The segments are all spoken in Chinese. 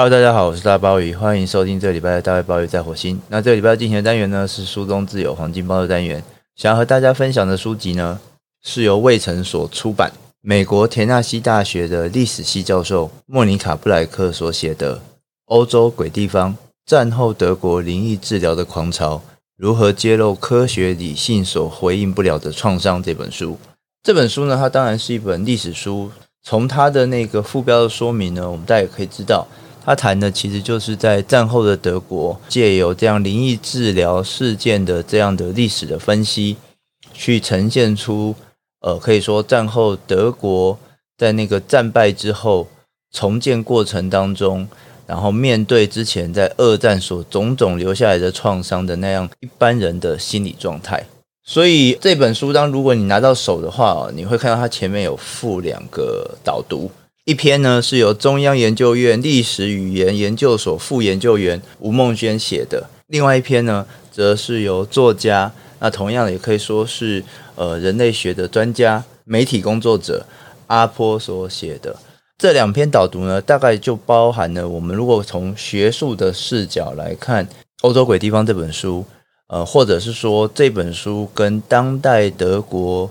Hello，大家好，我是大鲍鱼，欢迎收听这个礼拜的大卫鲍鱼在火星。那这个礼拜进行的单元呢是书中自有黄金包的单元。想要和大家分享的书籍呢是由卫城所出版，美国田纳西大学的历史系教授莫妮卡布莱克所写的《欧洲鬼地方：战后德国灵异治疗的狂潮，如何揭露科学理性所回应不了的创伤》这本书。这本书呢，它当然是一本历史书，从它的那个副标的说明呢，我们大家也可以知道。他谈的其实就是在战后的德国，借由这样灵异治疗事件的这样的历史的分析，去呈现出，呃，可以说战后德国在那个战败之后重建过程当中，然后面对之前在二战所种种留下来的创伤的那样一般人的心理状态。所以这本书当如果你拿到手的话，你会看到它前面有附两个导读。一篇呢是由中央研究院历史语言研究所副研究员吴孟轩写的，另外一篇呢则是由作家，那同样也可以说是呃人类学的专家、媒体工作者阿坡所写的。这两篇导读呢，大概就包含了我们如果从学术的视角来看《欧洲鬼地方》这本书，呃，或者是说这本书跟当代德国。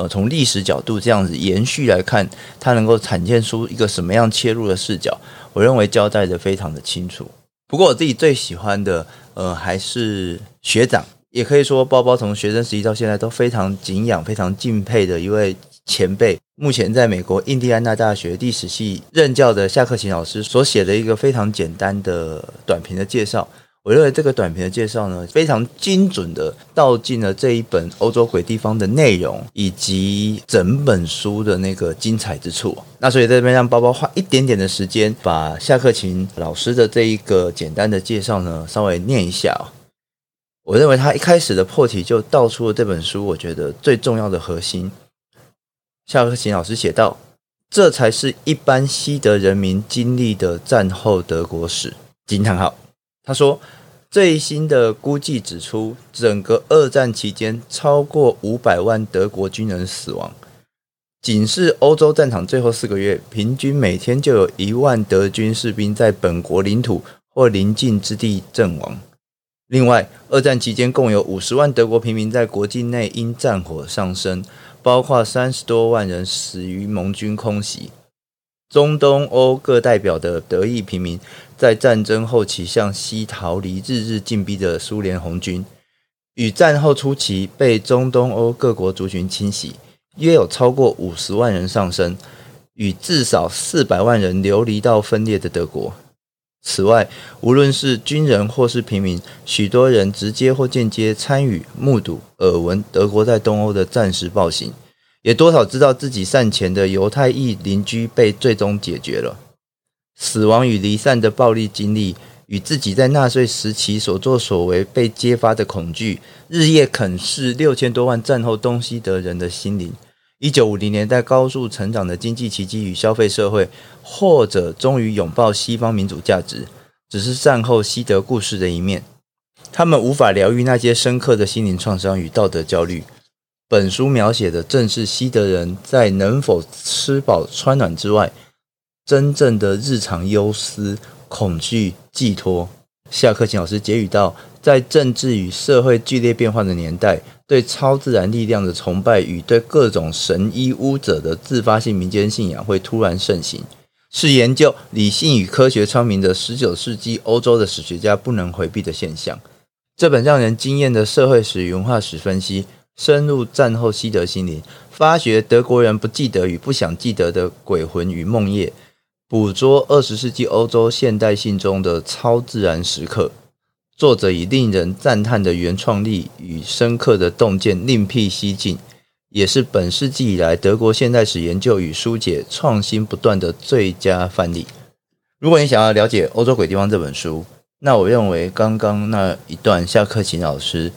呃，从历史角度这样子延续来看，它能够展现出一个什么样切入的视角？我认为交代得非常的清楚。不过我自己最喜欢的，呃，还是学长，也可以说包包从学生时期到现在都非常敬仰、非常敬佩的一位前辈。目前在美国印第安纳大学历史系任教的夏克勤老师所写的一个非常简单的短评的介绍。我认为这个短评的介绍呢，非常精准的道尽了这一本《欧洲鬼地方》的内容以及整本书的那个精彩之处。那所以在这边让包包花一点点的时间，把夏克勤老师的这一个简单的介绍呢，稍微念一下。我认为他一开始的破题就道出了这本书我觉得最重要的核心。夏克勤老师写道：“这才是一般西德人民经历的战后德国史。”惊叹号。他说：“最新的估计指出，整个二战期间，超过五百万德国军人死亡。仅是欧洲战场最后四个月，平均每天就有一万德军士兵在本国领土或邻近之地阵亡。另外，二战期间共有五十万德国平民在国境内因战火丧生，包括三十多万人死于盟军空袭。”中东欧各代表的德裔平民，在战争后期向西逃离日日进逼的苏联红军，与战后初期被中东欧各国族群侵袭，约有超过五十万人丧生，与至少四百万人流离到分裂的德国。此外，无论是军人或是平民，许多人直接或间接参与、目睹、耳闻德国在东欧的战时暴行。也多少知道自己善前的犹太裔邻居被最终解决了，死亡与离散的暴力经历，与自己在纳粹时期所作所为被揭发的恐惧，日夜啃噬六千多万战后东西德人的心灵。一九五零年代高速成长的经济奇迹与消费社会，或者终于拥抱西方民主价值，只是战后西德故事的一面。他们无法疗愈那些深刻的心灵创伤与道德焦虑。本书描写的正是西德人在能否吃饱穿暖之外，真正的日常忧思、恐惧、寄托。夏克勤老师结语道：在政治与社会剧烈变化的年代，对超自然力量的崇拜与对各种神医巫者的自发性民间信仰会突然盛行，是研究理性与科学昌明的十九世纪欧洲的史学家不能回避的现象。这本让人惊艳的社会史与文化史分析。深入战后西德心灵，发掘德国人不记得与不想记得的鬼魂与梦魇，捕捉二十世纪欧洲现代性中的超自然时刻。作者以令人赞叹的原创力与深刻的洞见，另辟蹊径，也是本世纪以来德国现代史研究与书解创新不断的最佳范例。如果你想要了解《欧洲鬼地方》这本书，那我认为刚刚那一段夏克勤老师。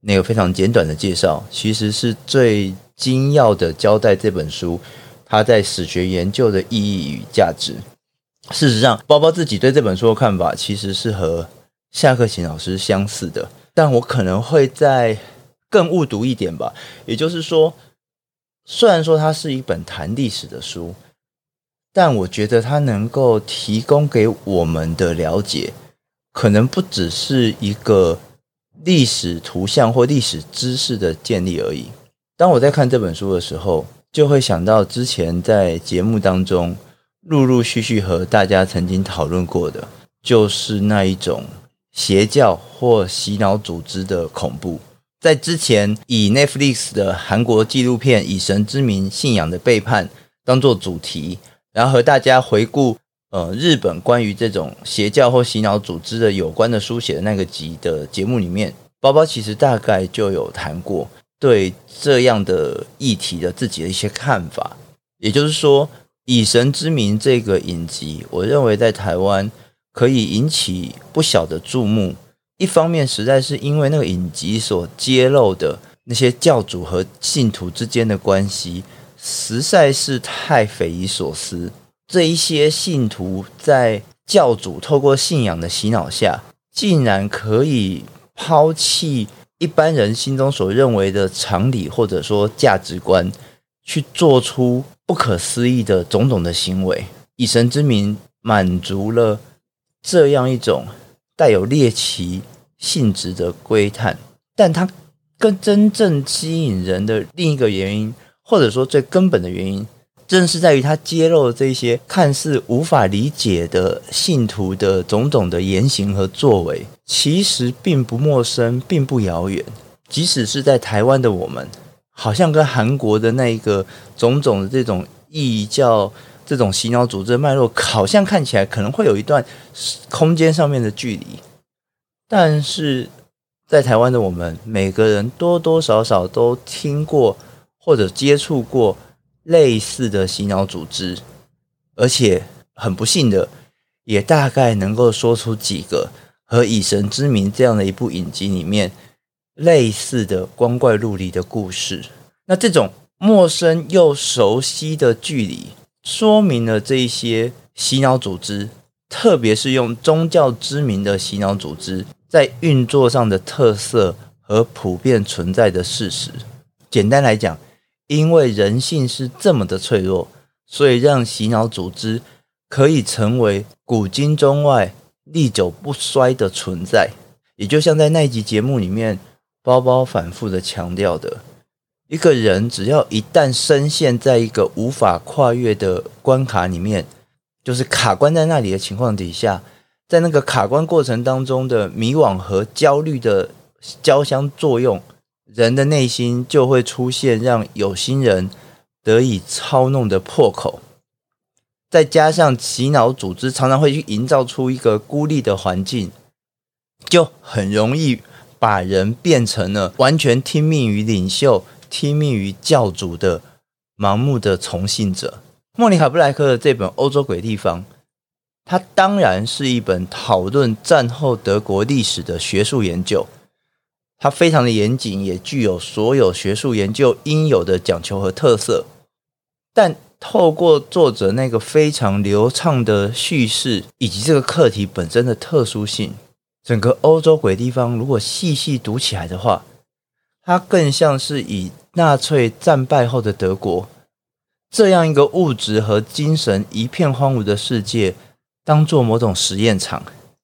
那个非常简短的介绍，其实是最精要的交代这本书它在史学研究的意义与价值。事实上，包包自己对这本书的看法其实是和夏克勤老师相似的，但我可能会再更误读一点吧。也就是说，虽然说它是一本谈历史的书，但我觉得它能够提供给我们的了解，可能不只是一个历史图像或历史知识的建立而已。当我在看这本书的时候，就会想到之前在节目当中陆陆续续和大家曾经讨论过的，就是那一种邪教或洗脑组织的恐怖。在之前以 Netflix 的韩国纪录片《以神之名：信仰的背叛》当做主题，然后和大家回顾呃日本关于这种邪教或洗脑组织的有关的书写的那个集的节目里面，包包其实大概就有谈过对这样的议题的自己的一些看法。也就是说，《以神之名》这个影集，我认为在台湾可以引起不小的注目。一方面，实在是因为那个影集所揭露的那些教主和信徒之间的关系，实在是太匪夷所思。这一些信徒在教主透过信仰的洗脑下，竟然可以抛弃一般人心中所认为的常理或者说价值观，去做出不可思议的种种的行为，以神之名满足了这样一种。带有猎奇性质的窥探，但它更真正吸引人的另一个原因，或者说最根本的原因，正是在于他揭露这些看似无法理解的信徒的种种的言行和作为，其实并不陌生，并不遥远。即使是在台湾的我们，好像跟韩国的那一个种种的这种异教。这种洗脑组织的脉络，好像看起来可能会有一段空间上面的距离，但是在台湾的我们，每个人多多少少都听过或者接触过类似的洗脑组织，而且很不幸的，也大概能够说出几个和《以神之名》这样的一部影集里面类似的光怪陆离的故事。那这种陌生又熟悉的距离。说明了这一些洗脑组织，特别是用宗教之名的洗脑组织，在运作上的特色和普遍存在的事实。简单来讲，因为人性是这么的脆弱，所以让洗脑组织可以成为古今中外历久不衰的存在。也就像在那一集节目里面，包包反复的强调的。一个人只要一旦深陷在一个无法跨越的关卡里面，就是卡关在那里的情况底下，在那个卡关过程当中的迷惘和焦虑的交相作用，人的内心就会出现让有心人得以操弄的破口。再加上洗脑组织常常会去营造出一个孤立的环境，就很容易把人变成了完全听命于领袖。听命于教主的盲目的从信者。莫妮卡·布莱克的这本《欧洲鬼地方》，它当然是一本讨论战后德国历史的学术研究，它非常的严谨，也具有所有学术研究应有的讲求和特色。但透过作者那个非常流畅的叙事，以及这个课题本身的特殊性，整个《欧洲鬼地方》如果细细读起来的话，它更像是以纳粹战败后的德国这样一个物质和精神一片荒芜的世界，当做某种实验场，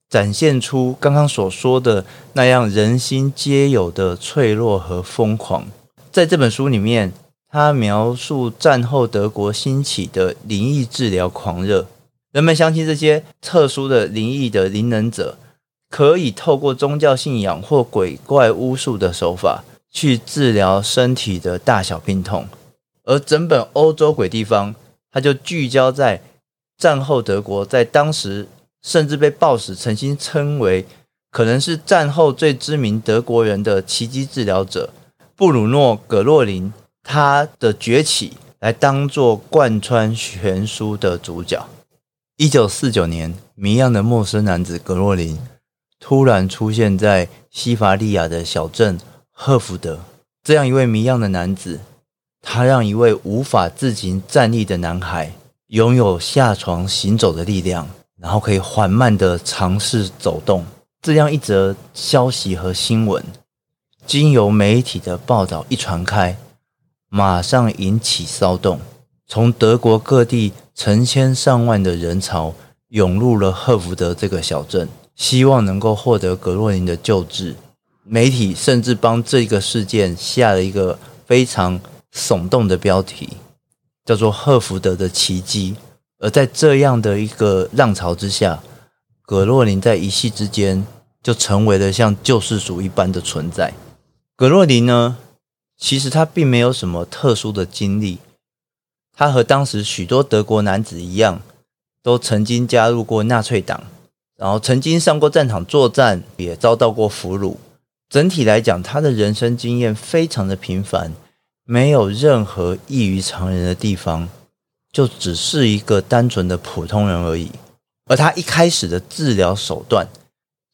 展现出刚刚所说的那样人心皆有的脆弱和疯狂。在这本书里面，他描述战后德国兴起的灵异治疗狂热，人们相信这些特殊的灵异的灵能者，可以透过宗教信仰或鬼怪巫术的手法。去治疗身体的大小病痛，而整本欧洲鬼地方，它就聚焦在战后德国，在当时甚至被报纸曾经称为可能是战后最知名德国人的奇迹治疗者布鲁诺·葛洛林，他的崛起来当做贯穿全书的主角。一九四九年，谜样的陌生男子葛洛林突然出现在西伐利亚的小镇。赫福德这样一位谜样的男子，他让一位无法自行站立的男孩拥有下床行走的力量，然后可以缓慢地尝试走动。这样一则消息和新闻，经由媒体的报道一传开，马上引起骚动。从德国各地成千上万的人潮涌入了赫福德这个小镇，希望能够获得格洛宁的救治。媒体甚至帮这个事件下了一个非常耸动的标题，叫做“赫福德的奇迹”。而在这样的一个浪潮之下，葛洛林在一夕之间就成为了像救世主一般的存在。葛洛林呢，其实他并没有什么特殊的经历，他和当时许多德国男子一样，都曾经加入过纳粹党，然后曾经上过战场作战，也遭到过俘虏。整体来讲，他的人生经验非常的平凡，没有任何异于常人的地方，就只是一个单纯的普通人而已。而他一开始的治疗手段，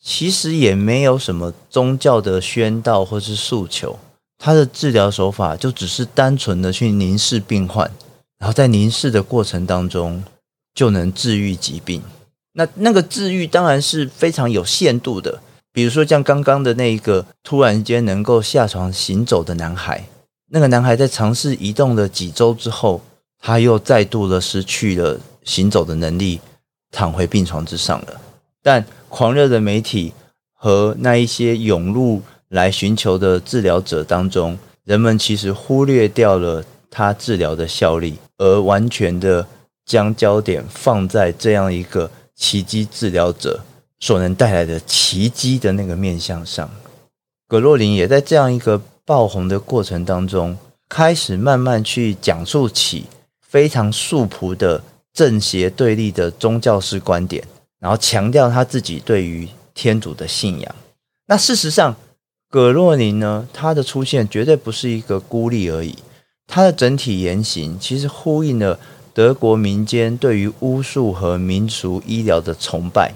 其实也没有什么宗教的宣导或是诉求，他的治疗手法就只是单纯的去凝视病患，然后在凝视的过程当中就能治愈疾病。那那个治愈当然是非常有限度的。比如说，像刚刚的那一个突然间能够下床行走的男孩，那个男孩在尝试移动了几周之后，他又再度的失去了行走的能力，躺回病床之上了。但狂热的媒体和那一些涌入来寻求的治疗者当中，人们其实忽略掉了他治疗的效力，而完全的将焦点放在这样一个奇迹治疗者。所能带来的奇迹的那个面向上，葛洛林也在这样一个爆红的过程当中，开始慢慢去讲述起非常素朴的正邪对立的宗教式观点，然后强调他自己对于天主的信仰。那事实上，葛洛宁呢，他的出现绝对不是一个孤立而已，他的整体言行其实呼应了德国民间对于巫术和民俗医疗的崇拜。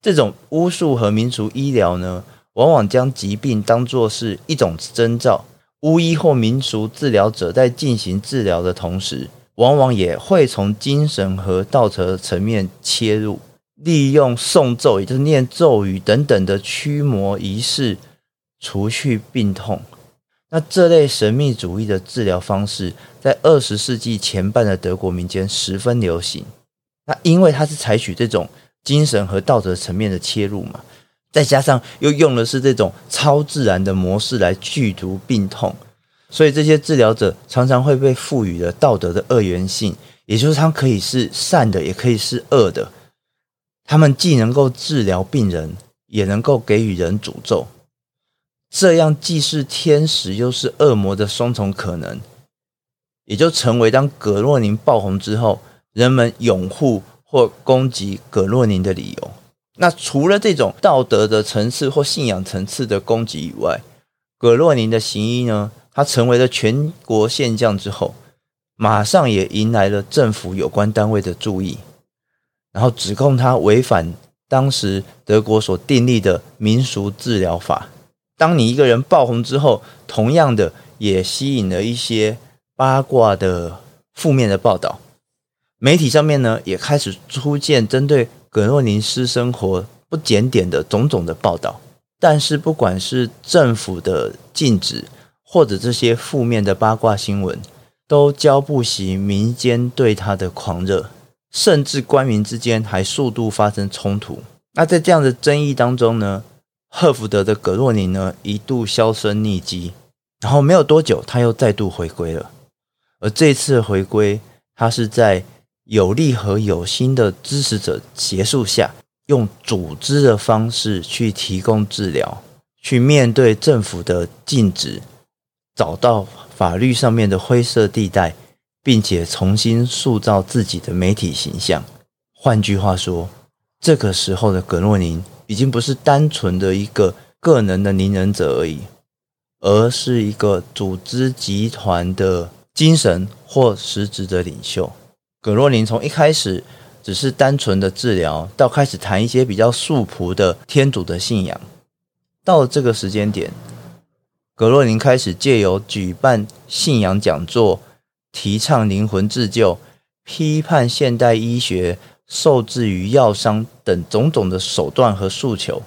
这种巫术和民俗医疗呢，往往将疾病当作是一种征兆。巫医或民俗治疗者在进行治疗的同时，往往也会从精神和道德层面切入，利用诵咒，也就是念咒语等等的驱魔仪式，除去病痛。那这类神秘主义的治疗方式，在二十世纪前半的德国民间十分流行。那因为它是采取这种。精神和道德层面的切入嘛，再加上又用的是这种超自然的模式来剧毒病痛，所以这些治疗者常常会被赋予了道德的二元性，也就是他可以是善的，也可以是恶的。他们既能够治疗病人，也能够给予人诅咒，这样既是天使又是恶魔的双重可能，也就成为当葛洛宁爆红之后，人们拥护。或攻击葛洛宁的理由。那除了这种道德的层次或信仰层次的攻击以外，葛洛宁的行医呢，他成为了全国现象之后，马上也迎来了政府有关单位的注意，然后指控他违反当时德国所订立的民俗治疗法。当你一个人爆红之后，同样的也吸引了一些八卦的负面的报道。媒体上面呢，也开始出现针对葛洛宁私生活不检点的种种的报道。但是，不管是政府的禁止，或者这些负面的八卦新闻，都浇不熄民间对他的狂热，甚至官民之间还数度发生冲突。那在这样的争议当中呢，赫福德的葛洛宁呢，一度销声匿迹，然后没有多久，他又再度回归了。而这次回归，他是在。有力和有心的支持者协助下，用组织的方式去提供治疗，去面对政府的禁止，找到法律上面的灰色地带，并且重新塑造自己的媒体形象。换句话说，这个时候的葛诺宁已经不是单纯的一个个人的灵能者而已，而是一个组织集团的精神或实质的领袖。葛洛宁从一开始只是单纯的治疗，到开始谈一些比较素朴的天主的信仰，到这个时间点，葛洛宁开始借由举办信仰讲座、提倡灵魂自救、批判现代医学受制于药商等种种的手段和诉求，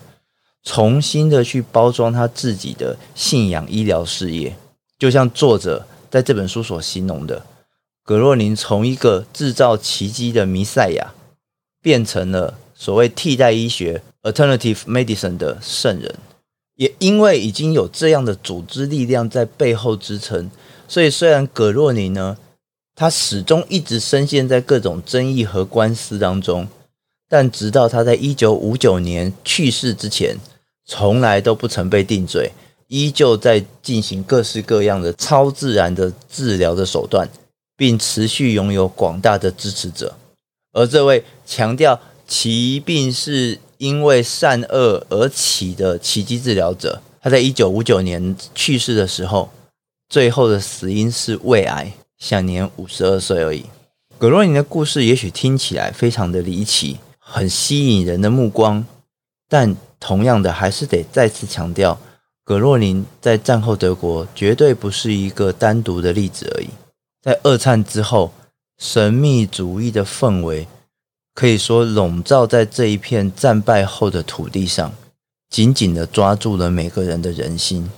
重新的去包装他自己的信仰医疗事业，就像作者在这本书所形容的。葛洛宁从一个制造奇迹的弥赛亚，变成了所谓替代医学 （alternative medicine） 的圣人。也因为已经有这样的组织力量在背后支撑，所以虽然葛洛宁呢，他始终一直深陷在各种争议和官司当中，但直到他在一九五九年去世之前，从来都不曾被定罪，依旧在进行各式各样的超自然的治疗的手段，并持续拥有广大的支持者。而这位强调其病是因为善恶而起的奇迹治疗者，他在一九五九年去世的时候，最后的死因是胃癌，享年五十二岁而已。葛洛宁的故事也许听起来非常的离奇，很吸引人的目光，但同样的还是得再次强调，葛洛宁在战后德国绝对不是一个单独的例子而已。在二战之后，神秘主义的氛围。可以说，笼罩在这一片战败后的土地上，紧紧地抓住了每个人的人心。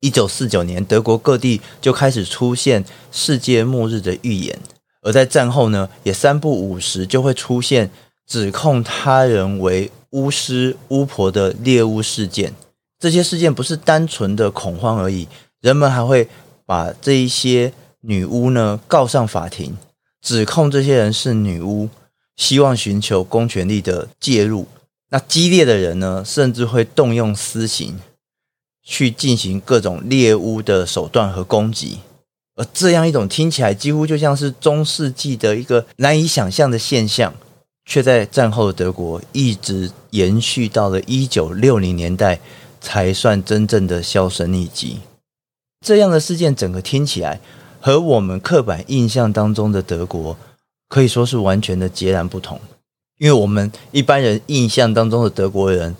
一九四九年，德国各地就开始出现世界末日的预言，而在战后呢，也三不五时就会出现指控他人为巫师、巫婆的猎巫事件。这些事件不是单纯的恐慌而已，人们还会把这一些女巫呢告上法庭，指控这些人是女巫。希望寻求公权力的介入，那激烈的人呢，甚至会动用私刑去进行各种猎巫的手段和攻击。而这样一种听起来几乎就像是中世纪的一个难以想象的现象，却在战后的德国一直延续到了一九六零年代，才算真正的销声匿迹。这样的事件，整个听起来和我们刻板印象当中的德国。可以说是完全的截然不同，因为我们一般人印象当中的德国人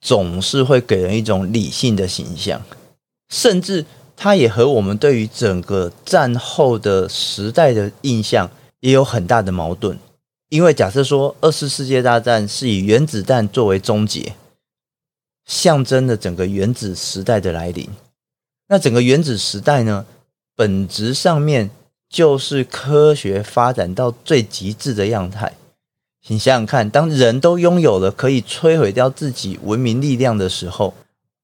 总是会给人一种理性的形象，甚至他也和我们对于整个战后的时代的印象也有很大的矛盾。因为假设说二次世界大战是以原子弹作为终结，象征了整个原子时代的来临，那整个原子时代呢，本质上面。就是科学发展到最极致的样态。你想想看，当人都拥有了可以摧毁掉自己文明力量的时候，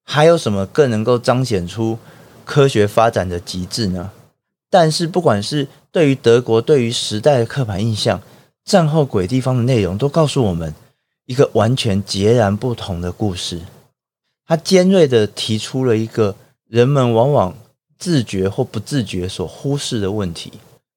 还有什么更能够彰显出科学发展的极致呢？但是，不管是对于德国，对于时代的刻板印象，战后鬼地方的内容，都告诉我们一个完全截然不同的故事。他尖锐地提出了一个人们往往。自觉或不自觉所忽视的问题，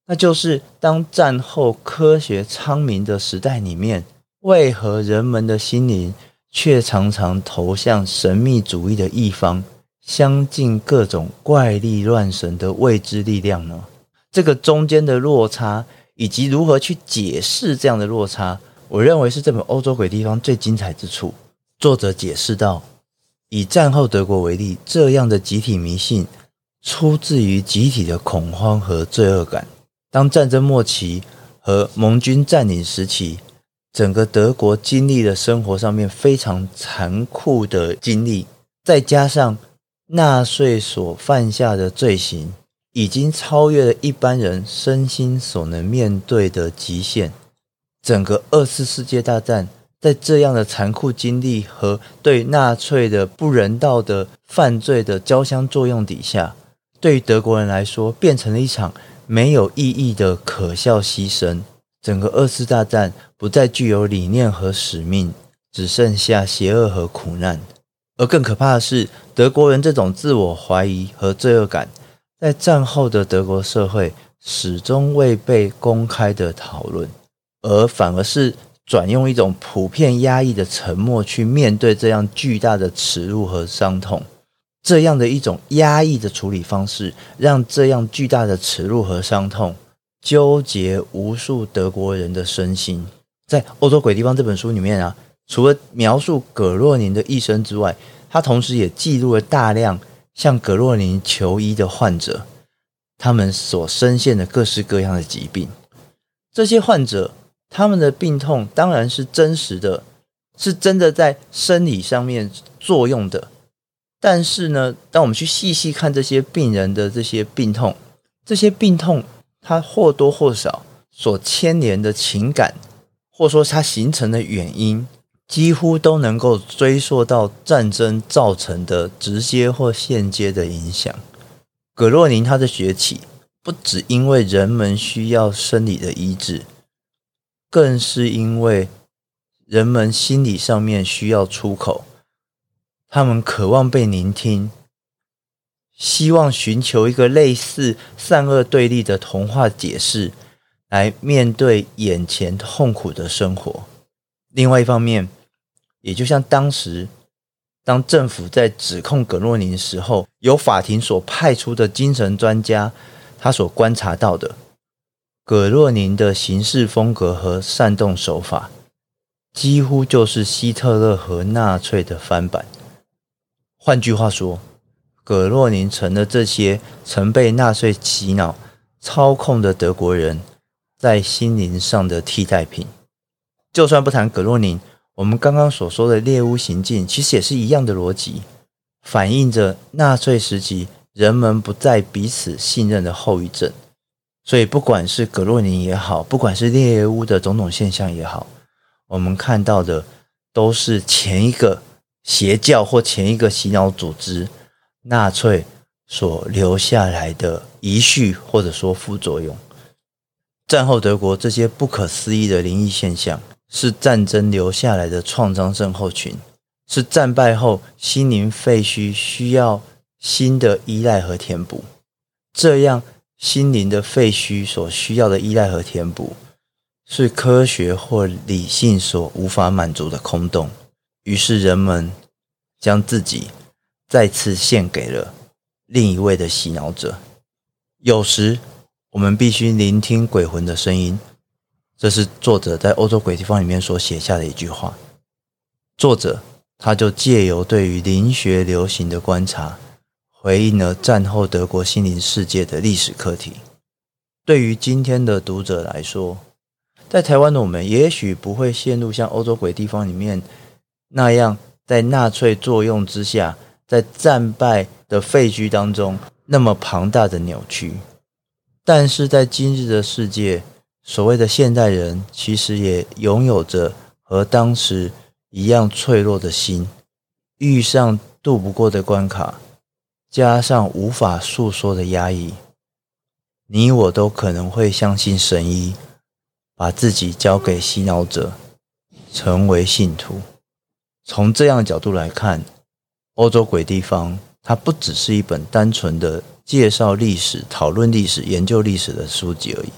那就是当战后科学昌明的时代里面，为何人们的心灵却常常投向神秘主义的一方，相信各种怪力乱神的未知力量呢？这个中间的落差，以及如何去解释这样的落差，我认为是这本《欧洲鬼地方》最精彩之处。作者解释道：以战后德国为例，这样的集体迷信。出自于集体的恐慌和罪恶感。当战争末期和盟军占领时期，整个德国经历了生活上面非常残酷的经历，再加上纳粹所犯下的罪行，已经超越了一般人身心所能面对的极限。整个二次世界大战在这样的残酷经历和对纳粹的不人道的犯罪的交相作用底下。对于德国人来说，变成了一场没有意义的可笑牺牲。整个二次大战不再具有理念和使命，只剩下邪恶和苦难。而更可怕的是，德国人这种自我怀疑和罪恶感，在战后的德国社会始终未被公开的讨论，而反而是转用一种普遍压抑的沉默去面对这样巨大的耻辱和伤痛。这样的一种压抑的处理方式，让这样巨大的耻辱和伤痛纠结无数德国人的身心。在《欧洲鬼地方》这本书里面啊，除了描述葛洛宁的一生之外，他同时也记录了大量向葛洛宁求医的患者，他们所深陷的各式各样的疾病。这些患者他们的病痛当然是真实的，是真的在生理上面作用的。但是呢，当我们去细细看这些病人的这些病痛，这些病痛它或多或少所牵连的情感，或说它形成的原因，几乎都能够追溯到战争造成的直接或间接的影响。葛洛宁他的崛起，不只因为人们需要生理的医治，更是因为人们心理上面需要出口，他们渴望被聆听。希望寻求一个类似善恶对立的童话解释，来面对眼前痛苦的生活。另外一方面，也就像当时当政府在指控葛洛宁时候，由法庭所派出的精神专家，他所观察到的，葛洛宁的行事风格和煽动手法，几乎就是希特勒和纳粹的翻版。换句话说，葛洛宁成了这些曾被纳粹洗脑、操控的德国人在心灵上的替代品。就算不谈葛洛宁，我们刚刚所说的猎巫行径，其实也是一样的逻辑，反映着纳粹时期人们不再彼此信任的后遗症。所以，不管是葛洛宁也好，不管是猎巫的种种现象也好，我们看到的都是前一个邪教或前一个洗脑组织。纳粹所留下来的遗绪，或者说副作用，战后德国这些不可思议的灵异现象，是战争留下来的创伤症候群，是战败后心灵废墟需要新的依赖和填补。这样心灵的废墟所需要的依赖和填补，是科学或理性所无法满足的空洞。于是人们将自己。再次献给了另一位的洗脑者。有时我们必须聆听鬼魂的声音，这是作者在《欧洲鬼地方》里面所写下的一句话。作者他就借由对于灵学流行的观察，回应了战后德国心灵世界的历史课题。对于今天的读者来说，在台湾的我们也许不会陷入像《欧洲鬼地方》里面那样，在纳粹作用之下。在战败的废墟当中，那么庞大的扭曲，但是在今日的世界，所谓的现代人其实也拥有着和当时一样脆弱的心，遇上渡不过的关卡，加上无法诉说的压抑，你我都可能会相信神医，把自己交给洗脑者，成为信徒。从这样的角度来看。欧洲鬼地方，它不只是一本单纯的介绍历史、讨论历史、研究历史的书籍而已，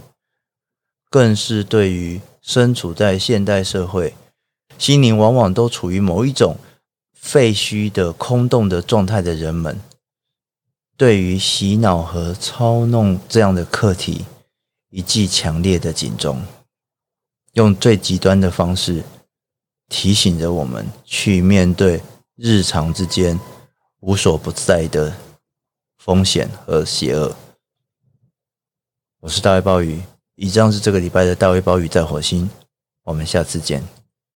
更是对于身处在现代社会、心灵往往都处于某一种废墟的空洞的状态的人们，对于洗脑和操弄这样的课题，一记强烈的警钟，用最极端的方式提醒着我们去面对。日常之间无所不在的风险和邪恶。我是大卫鲍鱼，以上是这个礼拜的大卫鲍鱼在火星。我们下次见。